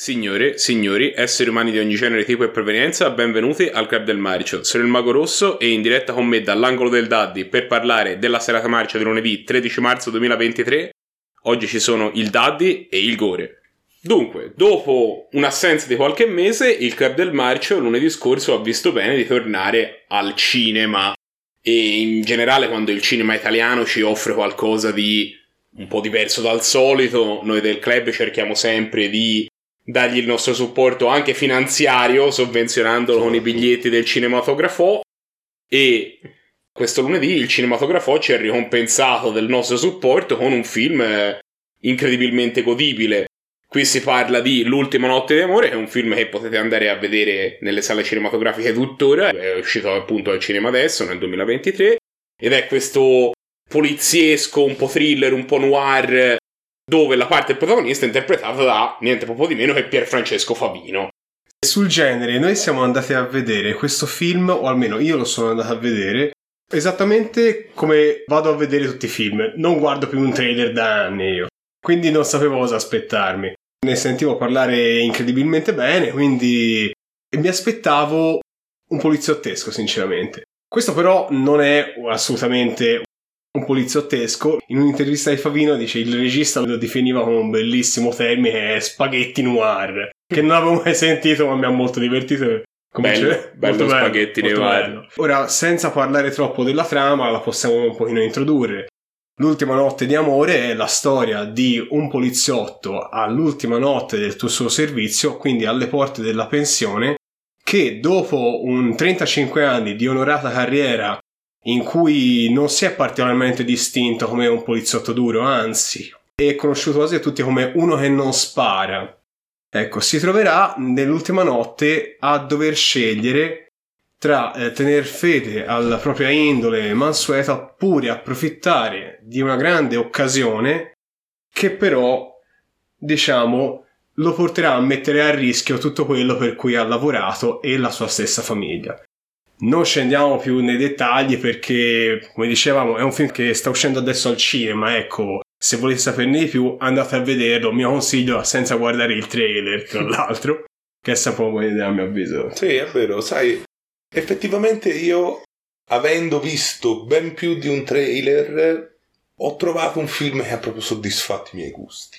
Signore, signori, esseri umani di ogni genere, tipo e provenienza, benvenuti al Club del Marcio. Sono il Mago Rosso e in diretta con me dall'angolo del Daddy per parlare della serata marcia di lunedì 13 marzo 2023. Oggi ci sono il Daddy e il Gore. Dunque, dopo un'assenza di qualche mese, il Club del Marcio lunedì scorso ha visto bene di tornare al cinema. E in generale, quando il cinema italiano ci offre qualcosa di un po' diverso dal solito, noi del club cerchiamo sempre di dargli il nostro supporto anche finanziario, sovvenzionandolo con i biglietti del cinematografo. E questo lunedì il cinematografo ci ha ricompensato del nostro supporto con un film eh, incredibilmente godibile. Qui si parla di L'ultima notte di amore, che è un film che potete andare a vedere nelle sale cinematografiche tuttora, è uscito appunto al cinema adesso nel 2023, ed è questo poliziesco, un po' thriller, un po' noir, dove la parte del protagonista è interpretata da niente proprio di meno che Pier Francesco Favino. Sul genere, noi siamo andati a vedere questo film, o almeno io lo sono andato a vedere, esattamente come vado a vedere tutti i film. Non guardo più un trailer da anni io, quindi non sapevo cosa aspettarmi. Ne sentivo parlare incredibilmente bene, quindi mi aspettavo un poliziottesco, sinceramente. Questo però non è assolutamente un poliziottesco. In un'intervista di Favino dice il regista lo definiva come un bellissimo termine spaghetti noir, che non avevo mai sentito ma mi ha molto divertito. Come bello, dice, bello molto spaghetti bello, noir. Bello. Ora, senza parlare troppo della trama, la possiamo un pochino introdurre. L'ultima notte di amore è la storia di un poliziotto all'ultima notte del suo servizio, quindi alle porte della pensione, che dopo un 35 anni di onorata carriera in cui non si è particolarmente distinto come un poliziotto duro, anzi, è conosciuto quasi a tutti come uno che non spara. Ecco, si troverà nell'ultima notte a dover scegliere tra eh, tener fede alla propria indole mansueta oppure approfittare di una grande occasione che però, diciamo, lo porterà a mettere a rischio tutto quello per cui ha lavorato e la sua stessa famiglia. Non scendiamo più nei dettagli perché, come dicevamo, è un film che sta uscendo adesso al cinema, ecco. Se volete saperne di più, andate a vederlo. Mio consiglio senza guardare il trailer, tra l'altro, che è sempre una buona idea, a mio avviso. Sì, è vero, sai, effettivamente io, avendo visto ben più di un trailer, ho trovato un film che ha proprio soddisfatto i miei gusti.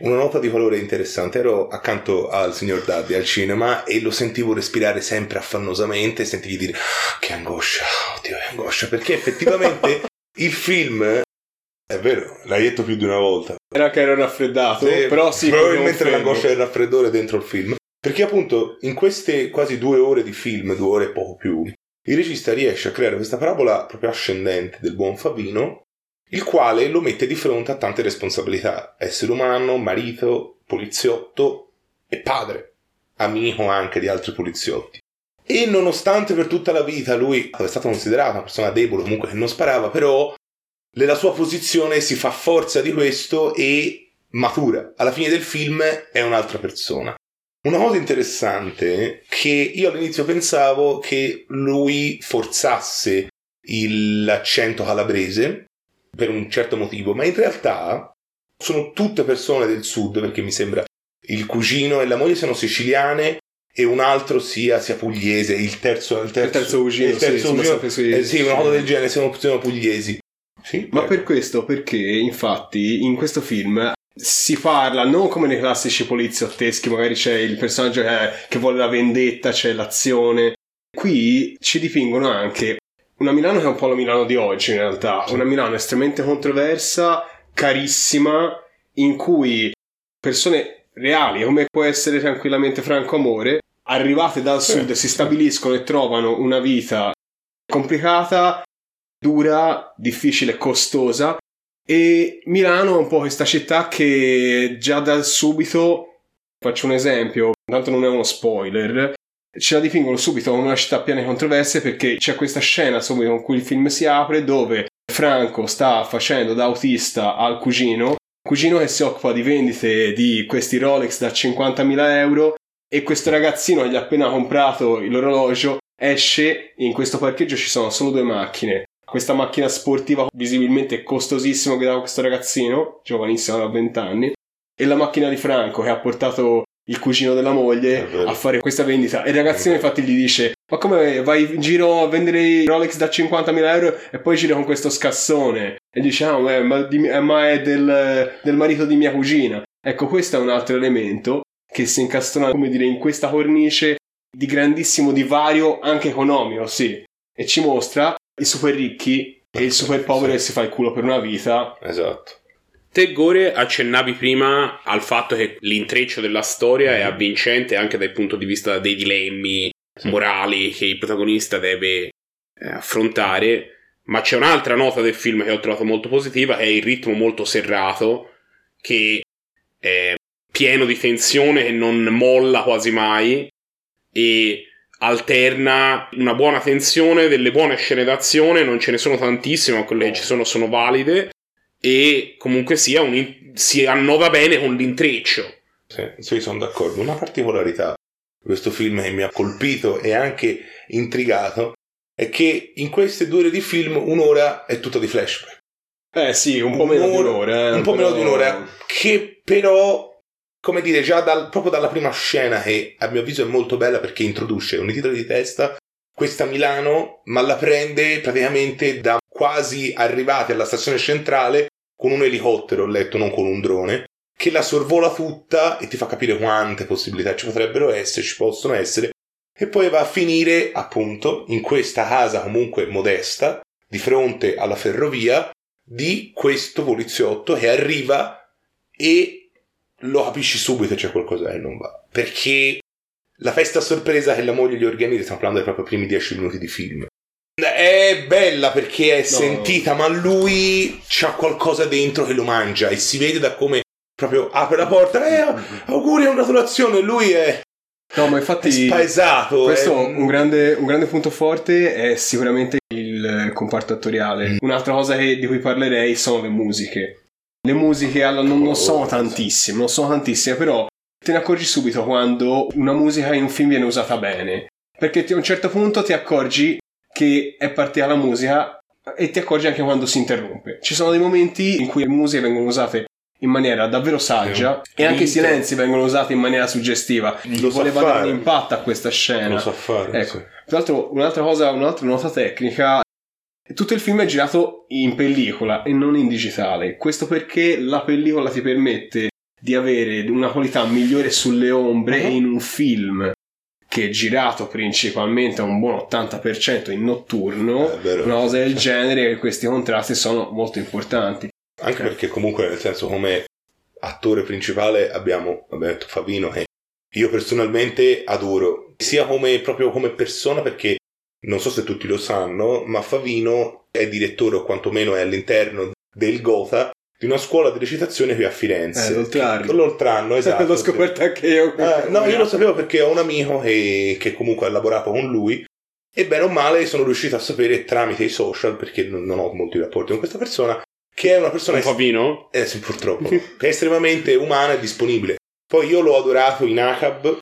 Una nota di valore interessante, ero accanto al signor Daddy al cinema e lo sentivo respirare sempre affannosamente sentirgli dire ah, che angoscia, oddio che angoscia, perché effettivamente il film, è vero, l'hai detto più di una volta. Era che ero raffreddato, sì, però sì. Probabilmente l'angoscia del raffreddore dentro il film. Perché appunto in queste quasi due ore di film, due ore e poco più, il regista riesce a creare questa parabola proprio ascendente del buon Favino il quale lo mette di fronte a tante responsabilità, essere umano, marito, poliziotto e padre, amico anche di altri poliziotti. E nonostante per tutta la vita lui è stato considerato una persona debole, comunque che non sparava, però nella sua posizione si fa forza di questo e matura. Alla fine del film è un'altra persona. Una cosa interessante è che io all'inizio pensavo che lui forzasse l'accento calabrese per un certo motivo, ma in realtà sono tutte persone del sud perché mi sembra il cugino e la moglie siano siciliane e un altro sia, sia pugliese, il terzo, il terzo, il terzo cugino, il terzo sì, cugino sì, eh, sì, una cosa del genere, siamo, siamo pugliesi. Sì, ma per questo, perché infatti in questo film si parla non come nei classici poliziotteschi, magari c'è il personaggio che, che vuole la vendetta, c'è l'azione. Qui ci dipingono anche una Milano che è un po' la Milano di oggi in realtà, una Milano estremamente controversa, carissima, in cui persone reali, come può essere tranquillamente Franco Amore, arrivate dal sud, si stabiliscono e trovano una vita complicata, dura, difficile, costosa. E Milano è un po' questa città che già dal subito, faccio un esempio, tanto non è uno spoiler, ce la dipingono subito come una città piena di controversie perché c'è questa scena subito con cui il film si apre dove Franco sta facendo da autista al cugino, cugino che si occupa di vendite di questi Rolex da 50.000 euro e questo ragazzino gli ha appena comprato l'orologio esce in questo parcheggio ci sono solo due macchine. Questa macchina sportiva visibilmente costosissima che dava questo ragazzino giovanissimo da 20 anni e la macchina di Franco che ha portato il cugino della moglie a fare questa vendita. E il ragazzino infatti gli dice ma come vai in giro a vendere i Rolex da 50.000 euro e poi gira con questo scassone? E dice ah ma, di- eh, ma è del, del marito di mia cugina. Ecco questo è un altro elemento che si incastra come dire in questa cornice di grandissimo divario anche economico sì. E ci mostra i super ricchi e il super povero che si fa il culo per una vita. Esatto. Te, Gore, accennavi prima al fatto che l'intreccio della storia è avvincente anche dal punto di vista dei dilemmi morali che il protagonista deve eh, affrontare. Ma c'è un'altra nota del film che ho trovato molto positiva, che è il ritmo molto serrato, che è pieno di tensione, che non molla quasi mai, e alterna una buona tensione, delle buone scene d'azione, non ce ne sono tantissime, ma quelle che ci sono sono valide, e comunque sia un si annova bene con l'intreccio. Sì, sì, sono d'accordo. Una particolarità di questo film che mi ha colpito e anche intrigato è che in queste due ore di film un'ora è tutta di flashback. eh sì un po' meno di un'ora eh, un po' meno però- di un'ora che però come dire già dal- proprio dalla prima scena che a mio avviso è molto bella perché introduce un titolo di testa questa Milano ma la prende praticamente da quasi arrivati alla stazione centrale con un elicottero ho letto non con un drone che la sorvola tutta e ti fa capire quante possibilità ci potrebbero essere ci possono essere e poi va a finire appunto in questa casa comunque modesta di fronte alla ferrovia di questo poliziotto che arriva e lo capisci subito c'è qualcosa che non va. Perché la festa sorpresa che la moglie gli organizza, stiamo parlando dei proprio primi dieci minuti di film. È bella perché è sentita, ma lui c'ha qualcosa dentro che lo mangia e si vede da come proprio apre la porta. Eh, auguri, congratulazioni. Lui è, no ma infatti spaesato. Questo è- un grande, un grande punto forte è sicuramente il comparto attoriale. Mm. Un'altra cosa che- di cui parlerei sono le musiche. Le musiche alla- non, non sono tantissime, non sono tantissime, però te ne accorgi subito quando una musica in un film viene usata bene. Perché a un certo punto ti accorgi che è partita la musica e ti accorgi anche quando si interrompe. Ci sono dei momenti in cui le musiche vengono usate in maniera davvero saggia Sì. e anche i silenzi vengono usati in maniera suggestiva. Lo Voleva dare un impatto a questa scena. lo sa fare. Ecco, sì. tra l'altro un'altra cosa, un'altra nota tecnica, tutto il film è girato in pellicola e non in digitale. Questo perché la pellicola ti permette di avere una qualità migliore sulle ombre Mhm. in un film che è girato principalmente a un buon 80% in notturno. Vero. Una cosa del genere, questi contrasti sono molto importanti. Anche perché comunque nel senso come attore principale abbiamo, abbiamo detto Favino che io personalmente adoro sia come proprio come persona perché non so se tutti lo sanno ma Favino è direttore o quantomeno è all'interno del Gotha di una scuola di recitazione qui a Firenze Eh, l'Oltrarno. l'Oltrarno esatto L'ho scoperto anche io. Eh, no, io lo sapevo perché ho un amico che, che comunque ha lavorato con lui e bene o male sono riuscito a sapere tramite i social, perché non, non ho molti rapporti con questa persona, che è una persona... Un Favino? Eh sì, purtroppo. che è estremamente umana e disponibile. Poi io l'ho adorato in ACAB,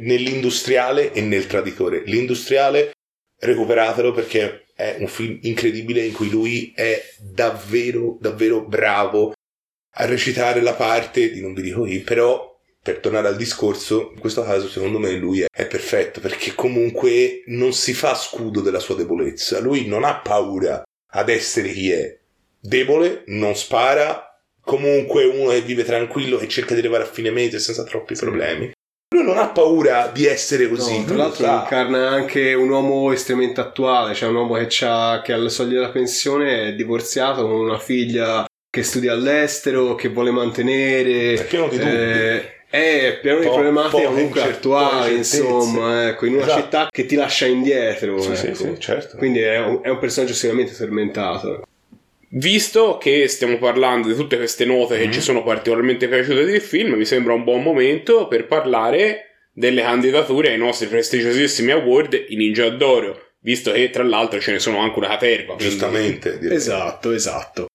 nell'industriale e nel traditore. L'industriale, recuperatelo perché è un film incredibile in cui lui è davvero, davvero bravo a recitare la parte di non vi dico chi, però per tornare al discorso, in questo caso secondo me lui è, è perfetto perché comunque non si fa scudo della sua debolezza, lui non ha paura ad essere chi è, debole, non spara, comunque uno che vive tranquillo, che cerca di arrivare a fine mese senza troppi problemi. Lui non ha paura di essere così. No, tra l'altro incarna anche un uomo estremamente attuale, cioè un uomo che, c'ha, che alla soglia della pensione è divorziato con una figlia che studia all'estero, che vuole mantenere. È pieno di dubbi. eh, è pieno di problematiche comunque attuali, insomma, ecco, in una Esatto. città che ti lascia indietro. Sì, sì, ecco. sì, certo. Quindi è un, è un personaggio sicuramente tormentato. Visto che stiamo parlando di tutte queste note che Mhm. ci sono particolarmente piaciute del film, mi sembra un buon momento per parlare delle candidature ai nostri prestigiosissimi award in Ninja d'Oro, visto che tra l'altro ce ne sono anche una caterva. quindi- Giustamente. direi. Esatto, esatto.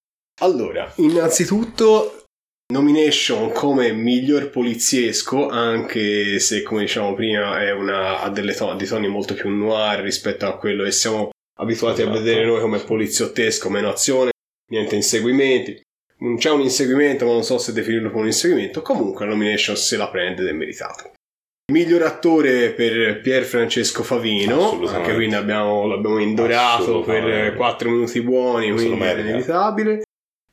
Allora, innanzitutto nomination come miglior poliziesco, anche se come diciamo prima è una, ha delle to- dei toni molto più noir rispetto a quello che siamo abituati Esatto. a vedere noi come poliziottesco, meno azione, niente inseguimenti. Non c'è un inseguimento, ma non so se definirlo come un inseguimento. Comunque la nomination se la prende ed è meritato. Miglior attore per Pier Francesco Favino, anche qui ne abbiamo, l'abbiamo indorato per Assolutamente. 4 minuti buoni, quindi è inevitabile.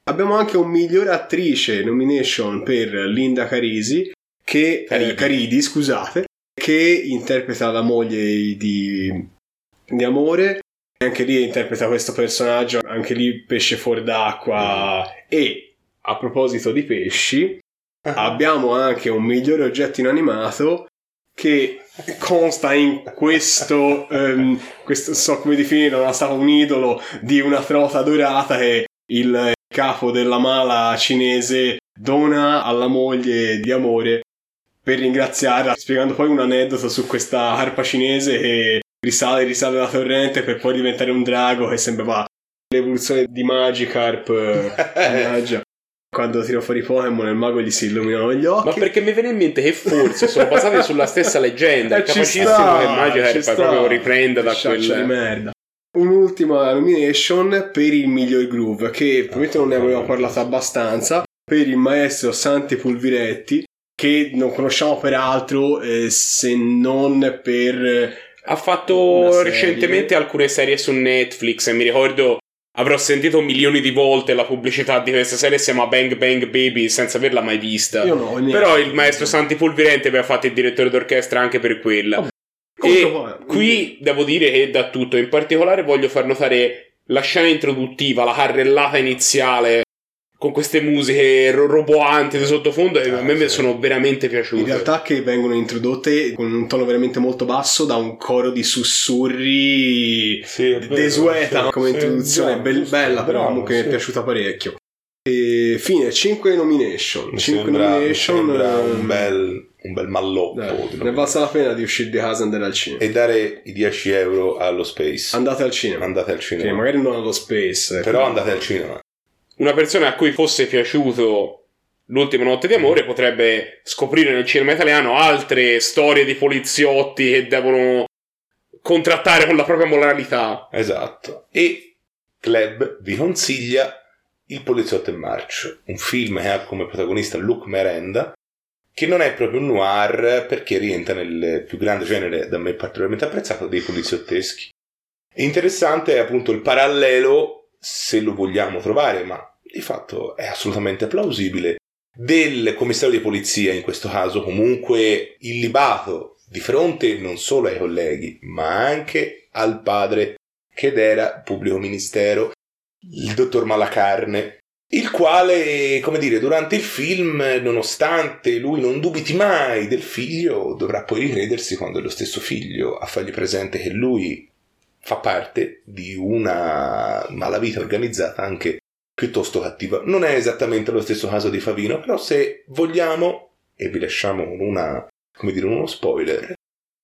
Abbiamo anche un miglior attrice nomination per Linda Carisi, che, Caridi. eh, Caridi, scusate, che interpreta la moglie di, di Amore. Anche lì interpreta questo personaggio, anche lì pesce fuori d'acqua. E a proposito di pesci, abbiamo anche un migliore oggetto inanimato che consta in questo, ehm, questo so come definirlo, era stato un idolo di una trota dorata che il capo della mala cinese dona alla moglie di amore per ringraziarla, spiegando poi un aneddoto su questa arpa cinese che risale, risale la torrente per poi diventare un drago che sembrava l'evoluzione di Magikarp. eh, mannaggia. Quando tiro fuori Pokémon il mago gli si illuminano gli occhi. Ma perché mi viene in mente che forse sono basati sulla stessa leggenda. È Eh, ci capacissimo sta, che Magikarp sta. proprio riprenda da Sciaccia di merda. Un'ultima nomination per il miglior groove, che probabilmente non ne avevamo parlato abbastanza, per il maestro Santi Pulviretti, che non conosciamo peraltro eh, se non per... Ha fatto recentemente alcune serie su Netflix e mi ricordo avrò sentito milioni di volte la pubblicità di questa serie, si chiama Bang Bang Baby, senza averla mai vista. Io no. Però il maestro Santi Pulvirente aveva fatto il direttore d'orchestra anche per quella. Comunque E qui devo dire che da tutto, in particolare voglio far notare la scena introduttiva, la carrellata iniziale con queste musiche ro- roboanti di sottofondo che Ah, a me sì. sono veramente piaciute. In realtà che vengono introdotte con un tono veramente molto basso da un coro di sussurri Sì, desueta sì, come introduzione, bravo, sì, bella però comunque mi è piaciuta parecchio. E fine, 5 nomination. Mi 5 sembra, mi nomination. sembra eh, un bel, un bel malloppo. dai, ne valsa la pena di uscire di casa e andare al cinema. E dare i 10 euro allo Space. Andate al cinema. Andate al Che cinema. magari non allo space. eh, Però andate al cinema. Una persona a cui fosse piaciuto L'ultima notte di amore potrebbe scoprire nel cinema italiano altre storie di poliziotti che devono contrattare con la propria moralità. Esatto. E Club vi consiglia Il poliziotto in marcio, un film che ha come protagonista Luke Merenda, che non è proprio un noir perché rientra nel più grande genere da me particolarmente apprezzato dei poliziotteschi. E interessante è appunto il parallelo, se lo vogliamo trovare, ma di fatto è assolutamente plausibile, del commissario di polizia, in questo caso comunque illibato, di fronte non solo ai colleghi, ma anche al padre che era pubblico ministero, il dottor Malacarne, il quale, come dire, durante il film, nonostante lui non dubiti mai del figlio, dovrà poi ricredersi quando è lo stesso figlio a fargli presente che lui fa parte di una malavita organizzata anche piuttosto cattiva. Non è esattamente lo stesso caso di Favino, però se vogliamo, e vi lasciamo con una, come dire, uno spoiler,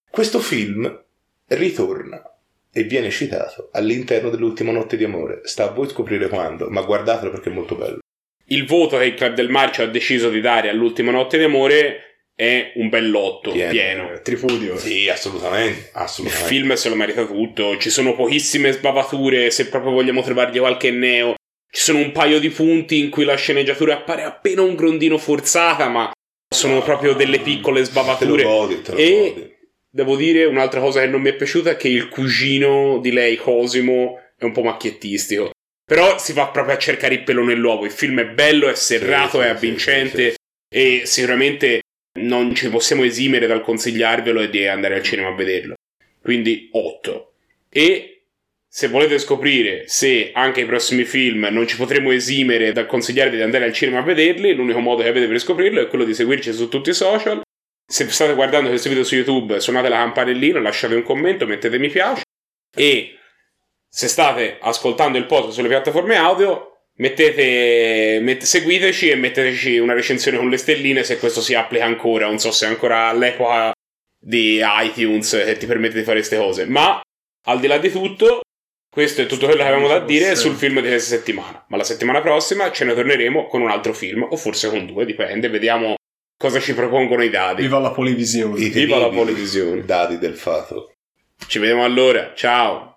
questo film ritorna e viene citato all'interno dell'ultima notte di amore. Sta a voi scoprire quando, ma guardatelo perché è molto bello. Il voto che il Club del Marcio ha deciso di dare all'ultima notte di amore è un bell'otto, Pieno. pieno. Eh, Tripudio. Sì, assolutamente, Il assolutamente. film se lo merita tutto, ci sono pochissime sbavature, se proprio vogliamo trovargli qualche neo. Ci sono un paio di punti in cui la sceneggiatura appare appena un grondino forzata, ma sono proprio delle piccole Te lo sbavature. godi, te lo E- godi. Devo dire un'altra cosa che non mi è piaciuta è che il cugino di lei, Cosimo, è un po' macchiettistico. Però si va proprio a cercare il pelo nell'uovo. Il film è bello, è serrato, sì, è avvincente sì, sì, e sicuramente non ci possiamo esimere dal consigliarvelo e di andare al cinema a vederlo. Quindi 8. E se volete scoprire se anche i prossimi film non ci potremo esimere dal consigliarvi di andare al cinema a vederli, l'unico modo che avete per scoprirlo è quello di seguirci su tutti i social. Se state guardando questo video su YouTube, suonate la campanellina, lasciate un commento, mettete mi piace. E se state ascoltando il podcast sulle piattaforme audio, mettete, mette- seguiteci e metteteci una recensione con le stelline se questo si applica ancora. Non so se è ancora all'epoca di iTunes che ti permette di fare queste cose. Ma al di là di tutto, questo è tutto quello che avevamo da dire sul film di questa settimana. Ma la settimana prossima ce ne torneremo con un altro film, o forse con due, dipende, vediamo cosa ci propongono i dadi. Viva la polivisione. I Viva la polivisione. Dadi del fato. Ci vediamo allora, ciao!